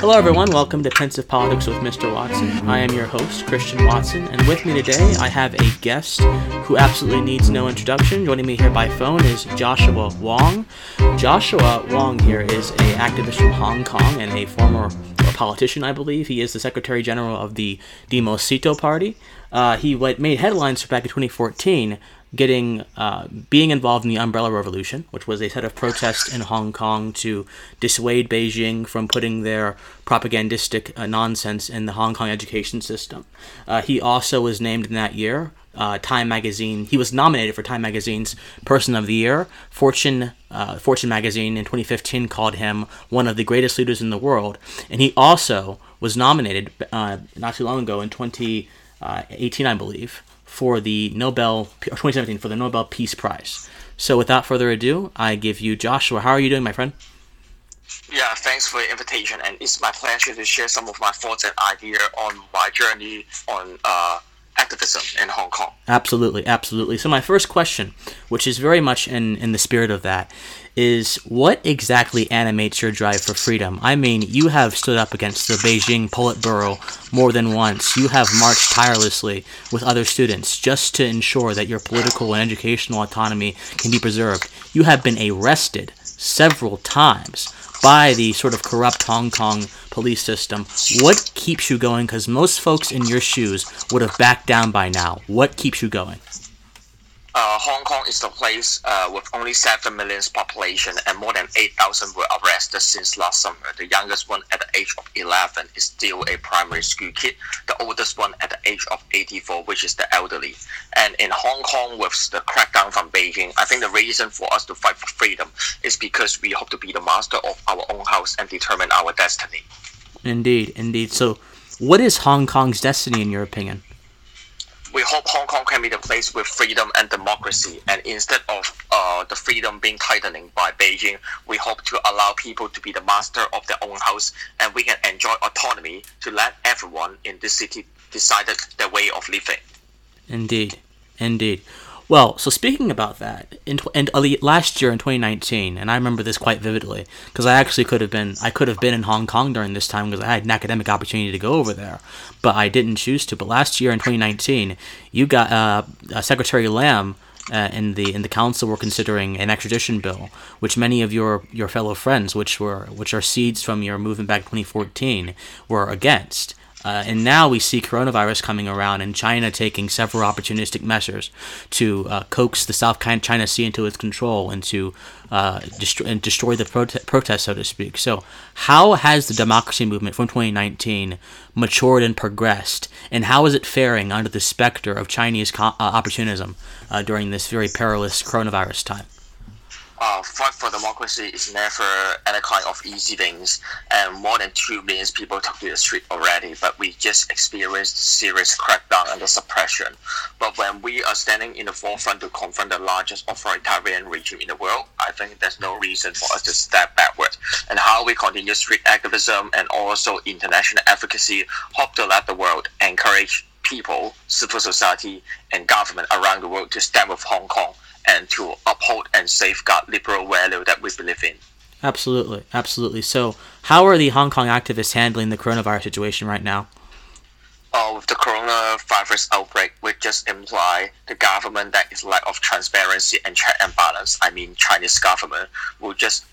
Hello, everyone. Welcome to Pensive Politics with Mr. Watson. I am your host, Christian Watson, and with me today I have a guest who absolutely needs no introduction. Joining me here by phone is Joshua Wong. Joshua Wong here is a activist from Hong Kong and a former politician, I believe. He is the Secretary General of the Demosisto Party. Uh, he made headlines back in 2014 getting uh, being involved in the Umbrella Revolution, which was a set of protests in Hong Kong to dissuade Beijing from putting their propagandistic uh, nonsense in the Hong Kong education system. Uh, he also was named in that year. Uh, Time Magazine. He was nominated for Time Magazine's Person of the Year. Fortune uh, Fortune Magazine in 2015 called him one of the greatest leaders in the world, and he also was nominated uh, not too long ago in 2018, I believe, for the Nobel 2017 for the Nobel Peace Prize. So without further ado, I give you Joshua. How are you doing, my friend? Yeah, thanks for the invitation, and it's my pleasure to share some of my thoughts and ideas on my journey on uh, activism in Hong Kong. Absolutely, absolutely. So my first question, which is very much in in the spirit of that, is what exactly animates your drive for freedom? I mean, you have stood up against the Beijing Politburo more than once. You have marched tirelessly with other students just to ensure that your political and educational autonomy can be preserved. You have been arrested several times by the sort of corrupt Hong Kong police system. What keeps you going? Because most folks in your shoes would have backed down by now. What keeps you going? Uh, Hong Kong is the place uh, with only 7 million population and more than 8,000 were arrested since last summer. The youngest one at the age of 11 is still a primary school kid. The oldest one at the age of 84, which is the elderly. And in Hong Kong, with the crackdown from Beijing, I think the reason for us to fight for freedom is because we hope to be the master of our own house and determine our destiny. Indeed, indeed. So, what is Hong Kong's destiny in your opinion? We hope Hong Kong can be the place with freedom and democracy. And instead of uh, the freedom being tightening by Beijing, we hope to allow people to be the master of their own house, and we can enjoy autonomy to let everyone in this city decide their way of living. Indeed, indeed. Well, so speaking about that, in tw- and uh, last year in 2019, and I remember this quite vividly because I actually could have been I could have been in Hong Kong during this time because I had an academic opportunity to go over there, but I didn't choose to. But last year in 2019, you got uh, uh, Secretary Lam. Uh, in the in the council were considering an extradition bill, which many of your, your fellow friends, which were which are seeds from your movement back in 2014, were against. Uh, and now we see coronavirus coming around and China taking several opportunistic measures to uh, coax the South China Sea into its control and to uh, destroy, and destroy the prote- protest, so to speak. So, how has the democracy movement from 2019 matured and progressed, and how is it faring under the specter of Chinese co- uh, opportunism uh, during this very perilous coronavirus time? Uh, fight for democracy is never any kind of easy things, and more than two million people took to the street already. But we just experienced serious crackdown and the suppression. But when we are standing in the forefront to confront the largest authoritarian regime in the world, I think there's no reason for us to step backward. And how we continue street activism and also international advocacy, hope to let the world encourage people, civil society, and government around the world to stand with Hong Kong and to uphold and safeguard liberal value that we believe in. Absolutely, absolutely. So, how are the Hong Kong activists handling the coronavirus situation right now? Uh, with the coronavirus outbreak, we just imply the government that is lack of transparency and check and balance. I mean, Chinese government will just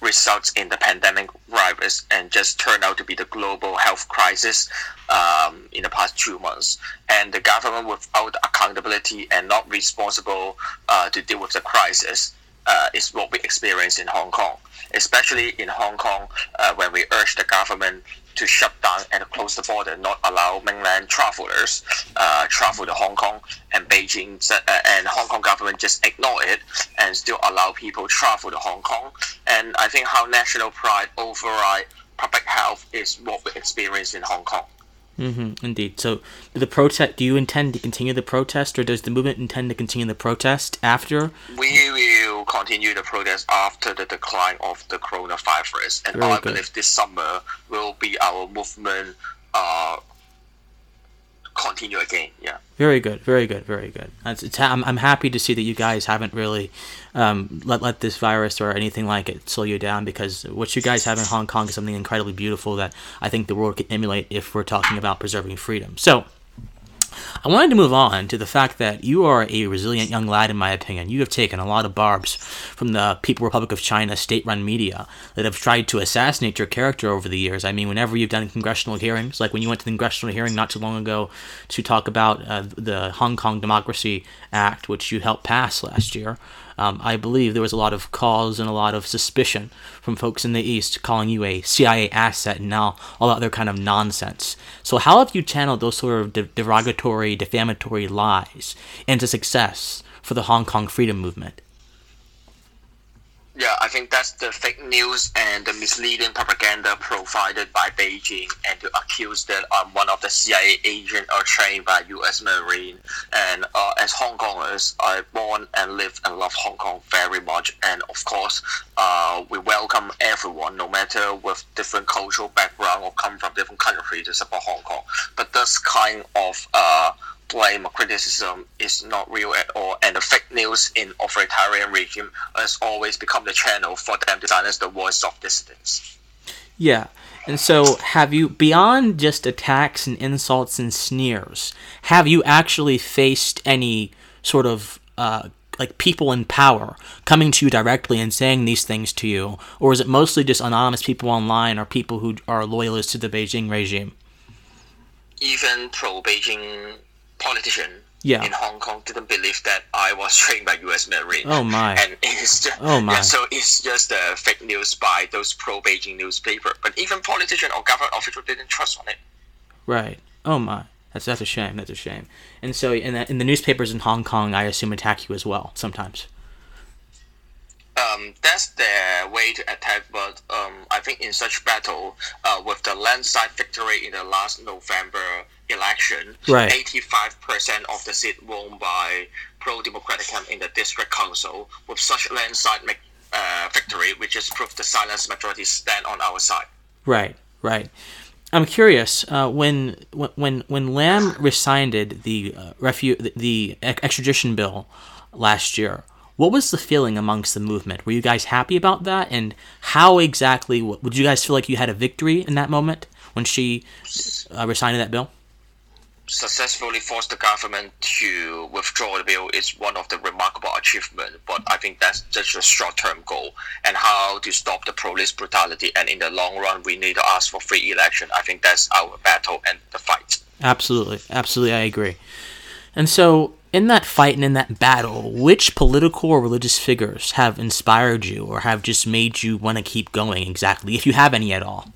results in the pandemic virus and just turned out to be the global health crisis um, in the past two months. And the government, without accountability and not responsible uh, to deal with the crisis, uh, is what we experience in Hong Kong, especially in Hong Kong uh, when we urge the government to shut down and close the border, not allow mainland travelers uh, travel to Hong Kong, and Beijing uh, and Hong Kong government just ignore it and still allow people travel to Hong Kong. And I think how national pride override public health is what we experience in Hong Kong. Mm-hmm, indeed. So, the protest. Do you intend to continue the protest, or does the movement intend to continue the protest after? We will continue the protest after the decline of the coronavirus, and Very I good. believe this summer will be our movement uh, continue again. Yeah. Very good, very good, very good. It's, it's, I'm, I'm happy to see that you guys haven't really um, let let this virus or anything like it slow you down because what you guys have in Hong Kong is something incredibly beautiful that I think the world can emulate if we're talking about preserving freedom. So. I wanted to move on to the fact that you are a resilient young lad, in my opinion. You have taken a lot of barbs from the People Republic of China state run media that have tried to assassinate your character over the years. I mean, whenever you've done congressional hearings, like when you went to the congressional hearing not too long ago to talk about uh, the Hong Kong Democracy Act, which you helped pass last year, um, I believe there was a lot of calls and a lot of suspicion from folks in the East calling you a CIA asset and now all that other kind of nonsense. So, how have you channeled those sort of de- derogatory, defamatory lies into success for the Hong Kong freedom movement? Yeah, I think that's the fake news and the misleading propaganda provided by Beijing, and to accuse that I'm one of the CIA agent or trained by U.S. Marine. And uh, as Hong Kongers, I born and live and love Hong Kong very much. And of course, uh, we welcome everyone, no matter with different cultural background or come from different country, to support Hong Kong. But this kind of uh, blame or criticism is not real at all, and the fake news in authoritarian regime has always become the channel for them to silence the voice of dissidents. Yeah. And so, have you, beyond just attacks and insults and sneers, have you actually faced any sort of uh, like people in power coming to you directly and saying these things to you, or is it mostly just anonymous people online or people who are loyalists to the Beijing regime? Even pro Beijing politician yeah. in Hong Kong didn't believe that I was trained by U.S. Marine. Oh my! And it's just oh my! Yeah, so it's just uh, fake news by those pro-Beijing newspaper. But even politician or government official didn't trust on it. Right. Oh my. That's that's a shame. That's a shame. And so in the, in the newspapers in Hong Kong, I assume attack you as well sometimes. Um, that's their way to attack, but um, I think in such battle, uh, with the landslide victory in the last November election, right. 85% of the seat won by pro-democratic camp in the district council. With such landslide uh, victory, which just proved the silent majority stand on our side. Right, right. I'm curious uh, when when when Lam resigned the uh, refu- the extradition bill last year. What was the feeling amongst the movement? Were you guys happy about that? And how exactly would you guys feel like you had a victory in that moment when she uh, resigned that bill? successfully forced the government to withdraw the bill is one of the remarkable achievements, but I think that's just a short-term goal. And how to stop the police brutality, and in the long run, we need to ask for free election. I think that's our battle and the fight. Absolutely, absolutely, I agree. And so, in that fight and in that battle, which political or religious figures have inspired you or have just made you want to keep going exactly, if you have any at all?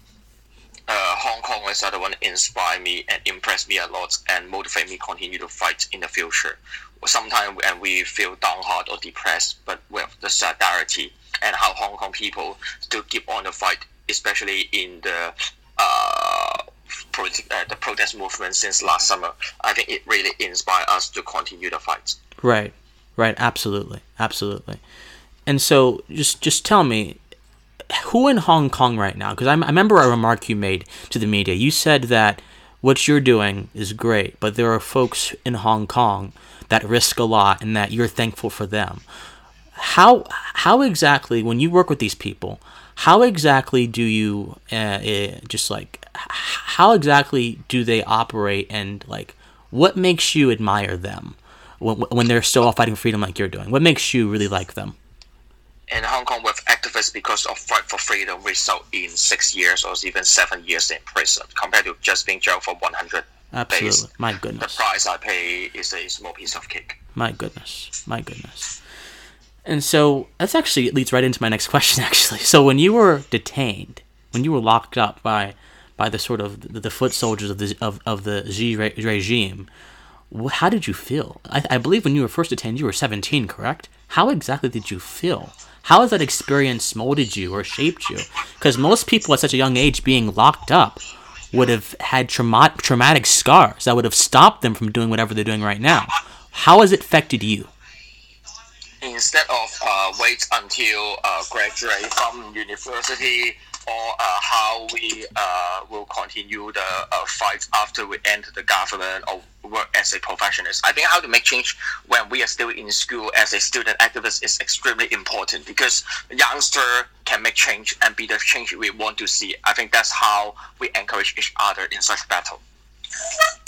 uh, Hong Kong is the one that inspire me and impress me a lot and motivate me continue to fight in the future. Sometimes when we feel downhearted or depressed, but with the solidarity and how Hong Kong people still keep on the fight, especially in the uh, uh, the protest movement since last summer, I think it really inspires us to continue the fight. Right, right, absolutely, absolutely. And so, just just tell me, who in Hong Kong right now? Because I, I remember a remark you made to the media. You said that what you're doing is great, but there are folks in Hong Kong that risk a lot, and that you're thankful for them. How how exactly when you work with these people? How exactly do you uh, uh, just like how exactly do they operate and like what makes you admire them when, when they're still all fighting freedom like you're doing? What makes you really like them? in Hong Kong with activists because of fight for freedom result in six years or even seven years in prison compared to just being jailed for 100 Absolutely. days. My goodness. The price I pay is a small piece of cake. My goodness. My goodness. And so that's actually it leads right into my next question actually. So when you were detained, when you were locked up by by the sort of the, the foot soldiers of the of, of the Xi re- regime, how did you feel? I, I believe when you were first detained, you were 17, correct? How exactly did you feel? How has that experience molded you or shaped you? Because most people at such a young age being locked up would have had trauma- traumatic scars that would have stopped them from doing whatever they're doing right now. How has it affected you? Instead of uh, wait until uh, graduate from university all, uh, how we uh, will continue the uh, fight after we enter the government or work as a professionals. I think how to make change when we are still in school as a student activist is extremely important because youngster can make change and be the change we want to see. I think that's how we encourage each other in such battle.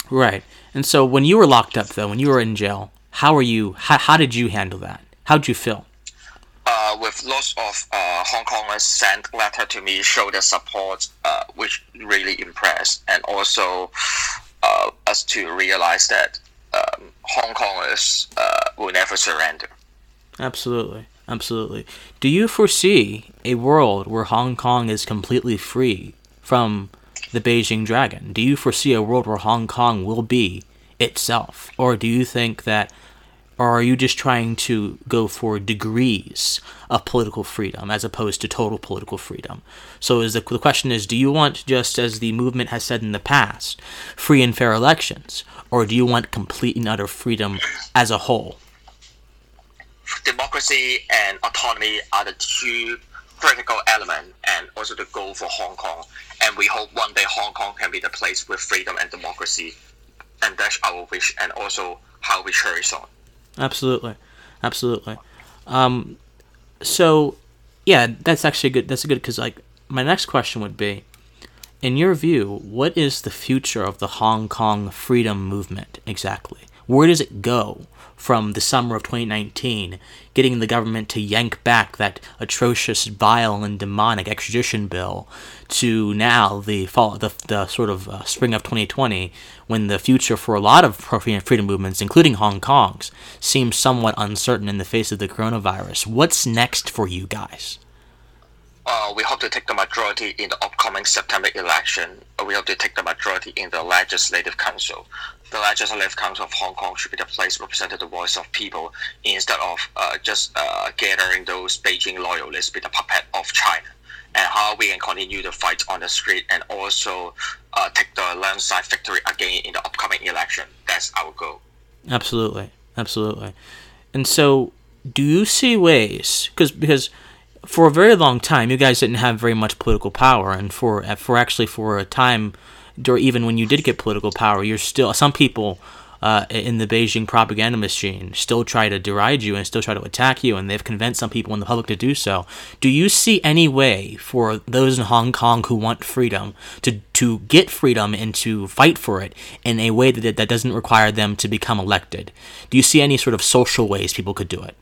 Right. And so when you were locked up, though, when you were in jail, how were you? How, how did you handle that? How did you feel? With lots of uh, Hong Kongers sent letter to me, show their support, uh, which really impressed, and also uh, us to realize that um, Hong Kongers will never surrender. Absolutely, absolutely. Do you foresee a world where Hong Kong is completely free from the Beijing Dragon? Do you foresee a world where Hong Kong will be itself, or do you think that? Or are you just trying to go for degrees of political freedom as opposed to total political freedom? So is the, the question is, do you want, just as the movement has said in the past, free and fair elections? Or do you want complete and utter freedom as a whole? Democracy and autonomy are the two critical elements and also the goal for Hong Kong. And we hope one day Hong Kong can be the place with freedom and democracy. And that's our wish and also how we cherish on. Absolutely, absolutely. Um, so, yeah, that's actually good. That's good because like my next question would be, in your view, what is the future of the Hong Kong freedom movement exactly? Where does it go from the summer of 2019, getting the government to yank back that atrocious, vile, and demonic extradition bill, to now the fall, the, the sort of uh, spring of 2020, when the future for a lot of freedom movements, including Hong Kong's, seems somewhat uncertain in the face of the coronavirus. What's next for you guys? Uh, we hope to take the majority in the upcoming September election. We hope to take the majority in the Legislative Council. The Legislative Council of Hong Kong should be the place representing the voice of people instead of uh, just uh, gathering those Beijing loyalists with the puppet of China. And how we can continue the fight on the street and also uh, take the landslide victory again in the upcoming election. That's our goal. Absolutely, absolutely. And so, do you see ways? Because because for a very long time, you guys didn't have very much political power, and for for actually for a time, or even when you did get political power, you're still some people uh, in the Beijing propaganda machine still try to deride you and still try to attack you, and they've convinced some people in the public to do so. Do you see any way for those in Hong Kong who want freedom to to get freedom and to fight for it in a way that that doesn't require them to become elected? Do you see any sort of social ways people could do it?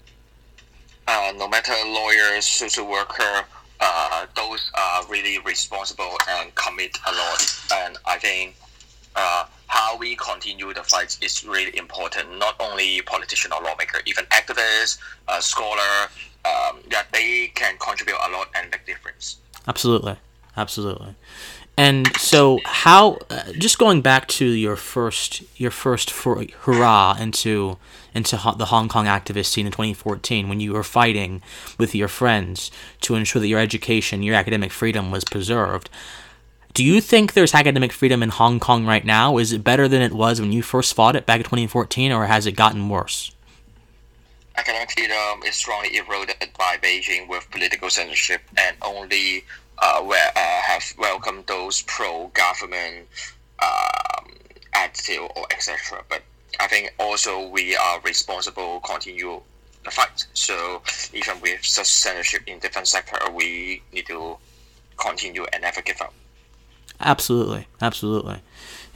Uh, no matter lawyers, social worker, uh, those are really responsible and commit a lot. And I think uh, how we continue the fight is really important. Not only politician or lawmaker, even activists, uh, scholar, um, that they can contribute a lot and make difference. Absolutely, absolutely. And so, how? Uh, just going back to your first, your first for, hurrah into into the Hong Kong activist scene in 2014, when you were fighting with your friends to ensure that your education, your academic freedom was preserved. Do you think there's academic freedom in Hong Kong right now? Is it better than it was when you first fought it back in 2014, or has it gotten worse? Academic freedom is strongly eroded by Beijing with political censorship and only uh, where, uh, have welcomed those pro-government um, attitude or etc. But I think also we are responsible continue the fight. So even with such censorship in different sector, we need to continue and never give up. Absolutely, absolutely.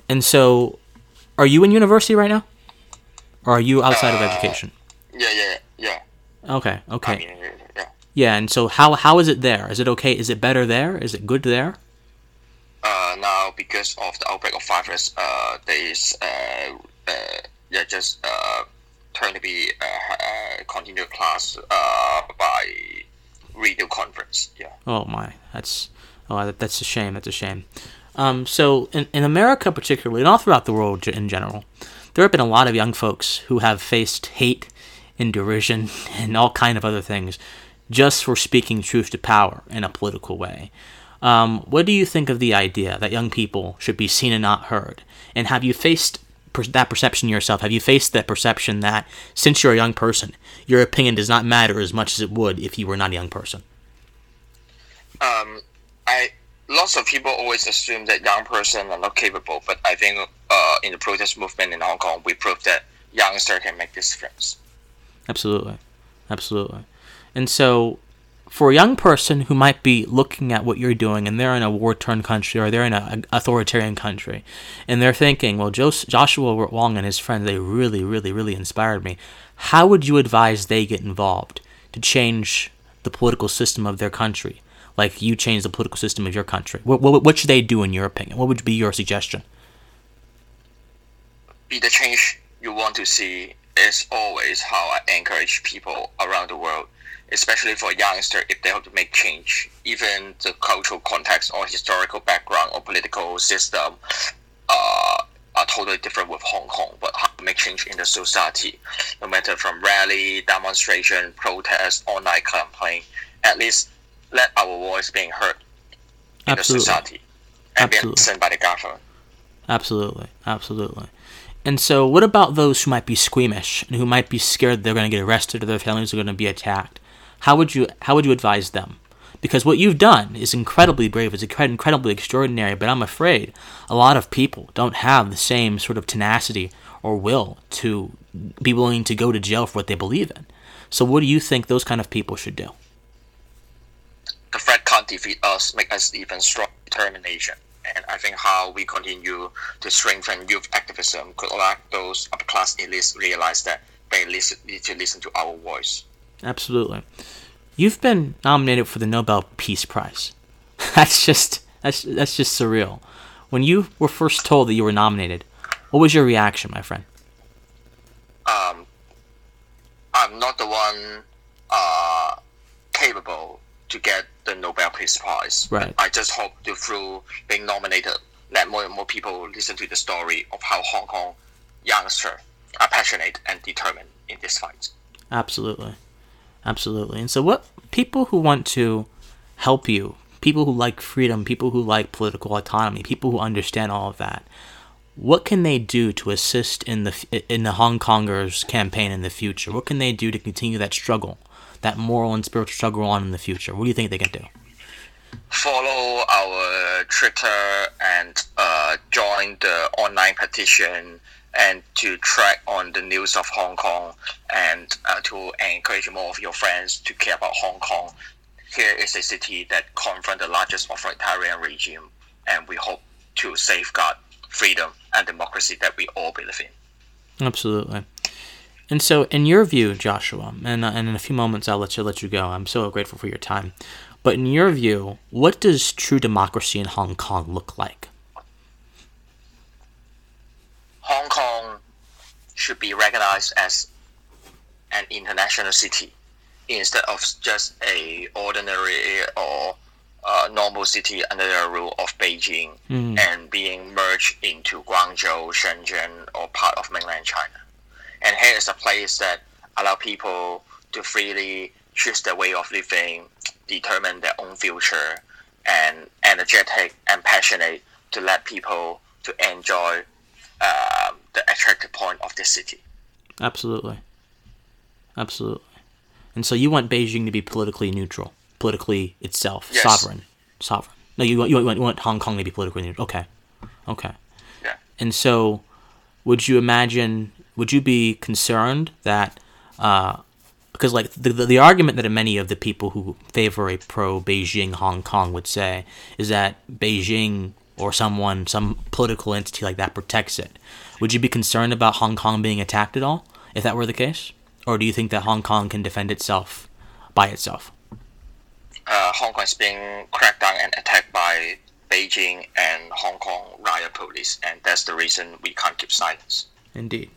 And so, are you in university right now, or are you outside uh, of education? Yeah, yeah, yeah. Okay, okay. I mean, yeah. Yeah, and so how how is it there? Is it okay? Is it better there? Is it good there? Uh, now because of the outbreak of virus, uh, there is uh, uh yeah, just uh, trying to be uh, uh, continue class uh, by video conference. Yeah. Oh my, that's oh that, that's a shame. That's a shame. Um, so in in America particularly, and all throughout the world in general, there have been a lot of young folks who have faced hate and derision and all kind of other things just for speaking truth to power in a political way. Um, what do you think of the idea that young people should be seen and not heard? And have you faced per- that perception yourself? Have you faced that perception that since you're a young person, your opinion does not matter as much as it would if you were not a young person? Um, I lots of people always assume that young person are not capable, but I think uh, in the protest movement in Hong Kong, we proved that youngster can make this difference. Absolutely, absolutely. And so, for a young person who might be looking at what you're doing, and they're in a war-torn country or they're in an authoritarian country, and they're thinking, "Well, Joshua Wong and his friends, they really, really, really inspired me." How would you advise they get involved to change the political system of their country? like you change the political system of your country? What, what, what should they do, in your opinion? What would be your suggestion? Be the change you want to see is always how I encourage people around the world, especially for youngsters, if they have to make change. Even the cultural context or historical background or political system uh, are totally different with Hong Kong, but how to make change in the society, no matter from rally, demonstration, protest, online campaign, at least let our voice being heard in Absolutely. the society and Absolutely. being listened by the government. Absolutely, absolutely. And so, what about those who might be squeamish and who might be scared they're going to get arrested or their families are going to be attacked? How would you how would you advise them? Because what you've done is incredibly brave, it's incredibly extraordinary. But I'm afraid a lot of people don't have the same sort of tenacity or will to be willing to go to jail for what they believe in. So, what do you think those kind of people should do? the threat can't defeat us, uh, make us even stronger determination. And I think how we continue to strengthen youth activism could let those upper class elites realize that they listen, need to listen to our voice. Absolutely. You've been nominated for the Nobel Peace Prize. That's just that's that's just surreal. When you were first told that you were nominated, what was your reaction, my friend? Um, I'm not the one uh, capable to get the Nobel Peace Prize. Right. I just hope to through being nominated, let more and more people listen to the story of how Hong Kong youngsters are passionate and determined in this fight. Absolutely, absolutely. And so, what people who want to help you, people who like freedom, people who like political autonomy, people who understand all of that, what can they do to assist in the in the Hong Kongers campaign in the future? What can they do to continue that struggle? That moral and spiritual struggle on in the future? What do you think they can do? Follow our Twitter and uh, join the online petition and to track on the news of Hong Kong and uh, to encourage more of your friends to care about Hong Kong. Here is a city that confront the largest authoritarian regime, and we hope to safeguard freedom and democracy that we all believe in. Absolutely. And so, in your view, Joshua, and, uh, and in a few moments I'll let you let you go. I'm so grateful for your time. But in your view, what does true democracy in Hong Kong look like? Hong Kong should be recognized as an international city instead of just a ordinary or uh, normal city under the rule of Beijing mm. and being merged into Guangzhou, Shenzhen, or part of mainland China. And here is a place that allow people to freely choose their way of living, determine their own future, and energetic and passionate to let people to enjoy uh, the attractive point of the city. Absolutely, absolutely. And so you want Beijing to be politically neutral, politically itself, yes. sovereign, sovereign. No, you want, you want you want Hong Kong to be politically neutral. Okay, okay. Yeah. And so, would you imagine would you be concerned that uh, because like the, the, the argument that many of the people who favor a pro Beijing Hong Kong would say is that Beijing or someone some political entity like that protects it. Would you be concerned about Hong Kong being attacked at all if that were the case, or do you think that Hong Kong can defend itself by itself? Uh, Hong Kong is being cracked down and attacked by Beijing and Hong Kong riot police, and that's the reason we can't keep silence. Indeed.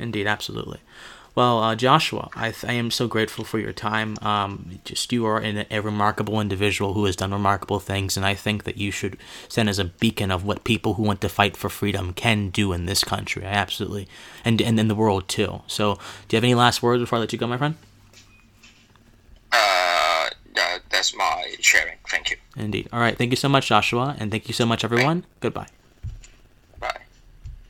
Indeed, absolutely. Well, uh, Joshua, I, th- I am so grateful for your time. Um, just you are an, a remarkable individual who has done remarkable things, and I think that you should stand as a beacon of what people who want to fight for freedom can do in this country. I absolutely, and and in the world too. So, do you have any last words before I let you go, my friend? Uh, that's my sharing. Thank you. Indeed. All right. Thank you so much, Joshua, and thank you so much, everyone. Goodbye.